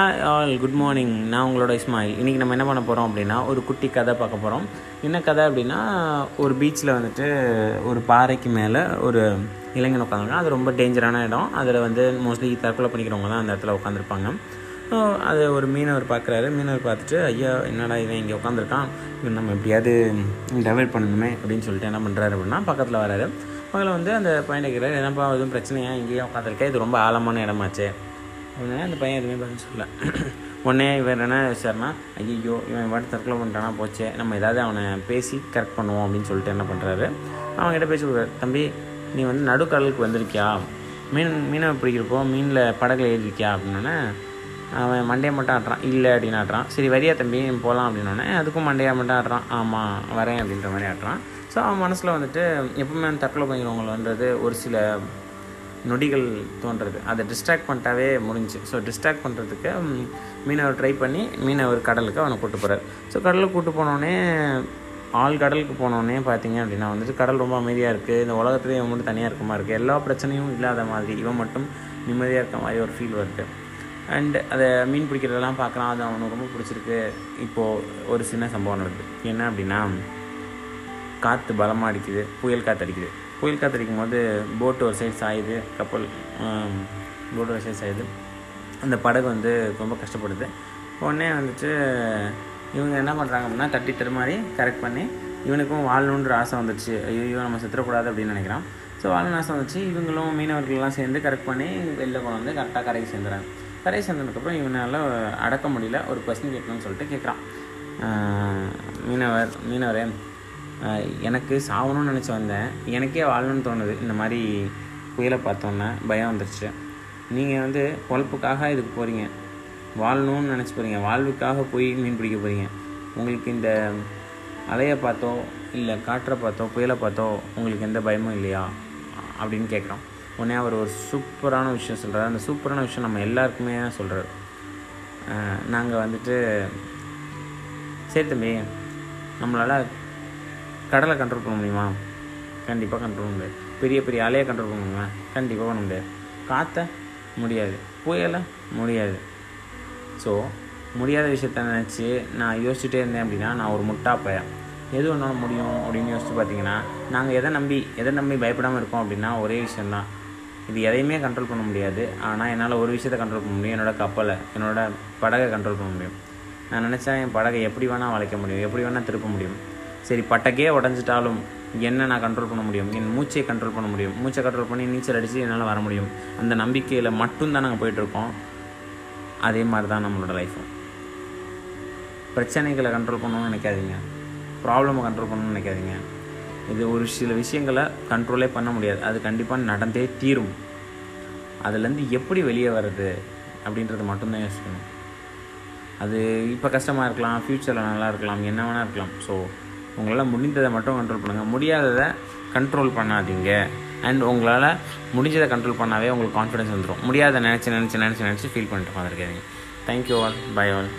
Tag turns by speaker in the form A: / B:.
A: All good morning நான் உங்களோட இஸ்மாயில். இன்றைக்கி நம்ம என்ன பண்ண போகிறோம் அப்படின்னா ஒரு குட்டி கதை பார்க்க போகிறோம் என்ன கதை அப்படின்னா ஒரு பீச்சில் வந்துட்டு ஒரு பாறைக்கு மேலே ஒரு இளைஞன் உட்காந்துருக்கான் அது ரொம்ப டேஞ்சரான இடம். அதில் வந்து மோஸ்ட்லி தற்கொலை பண்ணிக்கிறவங்க தான் அந்த இடத்துல உட்காந்துருப்பாங்க ஸோ அது ஒரு மீனவர் பார்க்குறாரு. மீனவர் பார்த்துட்டு ஐயா என்னடா இவன் இங்கே உட்காந்துருக்கான் இவன் நம்ம எப்படியாவது டைவர்ட் பண்ணணுமே அப்படின்னு சொல்லிட்டு என்ன பண்ணுறாரு அப்படின்னா பக்கத்தில் வராரு. பக்கத்தில் வந்து அந்த பையன் கேட்குறாரு என்னப்பா எதுவும் பிரச்சனையாக இங்கேயே உட்காந்துருக்கேன் இது ரொம்ப ஆழமான இடமாச்சே. அப்படின்னா அந்த பையன் எதுவுமே பதில் சொல்லல. உடனே இவர் என்ன வச்சார்னா ஐயோ இவன் வாட்டி தற்கொலை பண்ணிட்டானா போச்சே நம்ம ஏதாவது அவனை பேசி கரெக்ட் பண்ணுவோம் அப்படின்னு சொல்லிட்டு என்ன பண்ணுறாரு அவன்கிட்ட பேசி கொடுக்குறாரு தம்பி நீ வந்து நடுக்கடலுக்கு வந்திருக்கியா? மீன் மீனை பிடிக்கிறப்போ மீனில் படகுல ஏறிருக்கியா அப்படின்னோடனே அவன் மண்டையை மட்டும் ஆட்டுறான். இல்லை அப்படின்னு ஆட்டுறான். சரி வரியா தம்பி போகலாம் அப்படின்னோடனே அதுக்கும் மண்டையாக மட்டும் ஆட்டுறான். ஆமாம் வரேன் அப்படின்ற மாதிரி ஆட்டுறான். ஸோ அவன் மனசில் வந்துட்டு எப்பவுமே தற்கொலை பண்ணிக்கிறவங்களன்றது ஒரு சில நொடிகள் தோன்றுறது அதை டிஸ்ட்ராக்ட் பண்ணிட்டாவே முடிஞ்சு ஸோ டிஸ்ட்ராக்ட் பண்ணுறதுக்கு மீனவர் ட்ரை பண்ணி மீனவர் கடலுக்கு அவனை கூட்டு போகிறார் ஸோ கடலுக்கு கூட்டு போனோடனே ஆள் கடலுக்கு போனோடனே பார்த்தீங்க அப்படின்னா வந்துட்டு கடல் ரொம்ப அமைதியாக இருக்குது இந்த உலகத்துலேயே இவன் மட்டும் தனியாக இருக்க மாதிரி இருக்குது எல்லா பிரச்சனையும் இல்லாத மாதிரி இவன் மட்டும் நிம்மதியாக இருக்க மாதிரி ஒரு ஃபீல் வருது. அண்ட் அதை மீன் பிடிக்கிறதெல்லாம் பார்க்கலாம். அது அவனுக்கு ரொம்ப பிடிச்சிருக்கு. இப்போது ஒரு சின்ன சம்பவம் நடக்குது. என்ன அப்படின்னா காற்று பலமாக அடிக்குது. புயல் காற்று அடிக்குது. புயல் காற்று போது போட்டு ஒரு சைடு சாயுது கப்பல் போட்டு ஒரு சைடு சாயுது அந்த படகு வந்து ரொம்ப கஷ்டப்படுது. உடனே வந்துட்டு இவங்க என்ன பண்ணுறாங்க அப்படின்னா தட்டி தருமாறி கரெக்ட் பண்ணி இவனுக்கும் வாழணுன்ற ஆசை வந்துடுச்சு ஐயோ நம்ம சுத்தக்கூடாது அப்படின்னு நினைக்கிறான். ஸோ வாழணும் ஆசை வந்துச்சு. இவங்களும் மீனவர்கள்லாம் சேர்ந்து கரெக்ட் பண்ணி வெளில கொண்டு வந்து கரெக்டாக கரைக்கு சேர்ந்துறாங்க. கரை சேர்ந்ததுக்கப்புறம் இவனால் அடக்க முடியல. ஒரு கொஸ்டின் கேட்கணும்னு சொல்லிட்டு கேட்குறான். மீனவர் மீனவரே எனக்கு சாகணும்னு நினச்சி வந்தேன். எனக்கே வாழணும்னு தோணுது. இந்த மாதிரி புயலை பார்த்தோன்னே பயம் வந்துருச்சு. நீங்கள் வந்து பொழப்புக்காக இதுக்கு போகிறீங்க வாழணும்னு நினச்சி போகிறீங்க வாழ்வுக்காக போய் மீன் பிடிக்க போகிறீங்க உங்களுக்கு இந்த அலையை பார்த்தோ இல்லை காற்றை பார்த்தோ புயலை பார்த்தோ உங்களுக்கு எந்த பயமும் இல்லையா? அப்படின்னு கேட்குறோம் உடனே அவர் ஒரு சூப்பரான விஷயம் சொல்கிறார் அந்த சூப்பரான விஷயம் நம்ம எல்லாருக்குமே சொல்கிறார் நாங்கள் வந்துட்டு சரி தம்பி நம்மளால் கடலை கண்ட்ரோல் பண்ண முடியுமா? கண்டிப்பாக கண்ட்ரோல் பண்ண முடியாது. பெரிய பெரிய அலையை கண்ட்ரோல் பண்ண முடியுமா? கண்டிப்பாக பண்ண முடியாது. காற்றை முடியாது. புயலை முடியாது. ஸோ முடியாத விஷயத்த நினச்சி நான் யோசிச்சுட்டே இருந்தேன் அப்படின்னா நான் ஒரு முட்டா பையன் எது ஒன்றால் முடியும் அப்படின்னு யோசிச்சு பார்த்தீங்கன்னா நாங்கள் எதை நம்பி எதை நம்பி பயப்படாமல் இருக்கோம் அப்படின்னா ஒரே விஷயந்தான் இது எதையுமே கண்ட்ரோல் பண்ண முடியாது. ஆனால் என்னால் ஒரு விஷயத்தை கண்ட்ரோல் பண்ண முடியும். என்னோடய கப்பலை என்னோடய படகை கண்ட்ரோல் பண்ண முடியும். நான் நினச்சா என் படகை எப்படி வேணால் வளைக்க முடியும் எப்படி வேணால் திருப்ப முடியும். சரி பட்டக்கே உடஞ்சிட்டாலும் என்ன நான் கண்ட்ரோல் பண்ண முடியும்? என் மூச்சை கண்ட்ரோல் பண்ண முடியும்? மூச்சை கண்ட்ரோல் பண்ணி நீச்சல் அடித்து என்னால் வர முடியும்? அந்த நம்பிக்கையில் மட்டும்தான் நாங்கள் போயிட்டுருக்கோம் அதே மாதிரி தான் நம்மளோட லைஃப்பும் பிரச்சனைகளை கண்ட்ரோல் பண்ணணும்னு நினைக்காதீங்க. ப்ராப்ளமை கண்ட்ரோல் பண்ணணும்னு நினைக்காதீங்க. இது ஒரு சில விஷயங்களை கண்ட்ரோலே பண்ண முடியாது. அது கண்டிப்பாக நடந்தே தீரும். அதுலேருந்து எப்படி வெளியே வர்றது அப்படின்றது மட்டும்தான் யோசிக்கணும். அது இப்போ கஷ்டமாக இருக்கலாம் ஃப்யூச்சரில் நல்லா இருக்கலாம் என்ன வேணால் இருக்கலாம். ஸோ உங்களால் முடிந்ததை மட்டும் கண்ட்ரோல் பண்ணுங்கள் முடியாததை கண்ட்ரோல் பண்ணாதீங்க. அண்ட் உங்களால் முடிஞ்சதை கண்ட்ரோல் பண்ணாவே உங்களுக்கு கான்ஃபிடன்ஸ் வந்துடும் முடியாத நினச்சி நினச்சி நினச்சி நினச்சி ஃபீல் பண்ணிட்டு உட்காந்துருக்காதீங்க thank you all bye all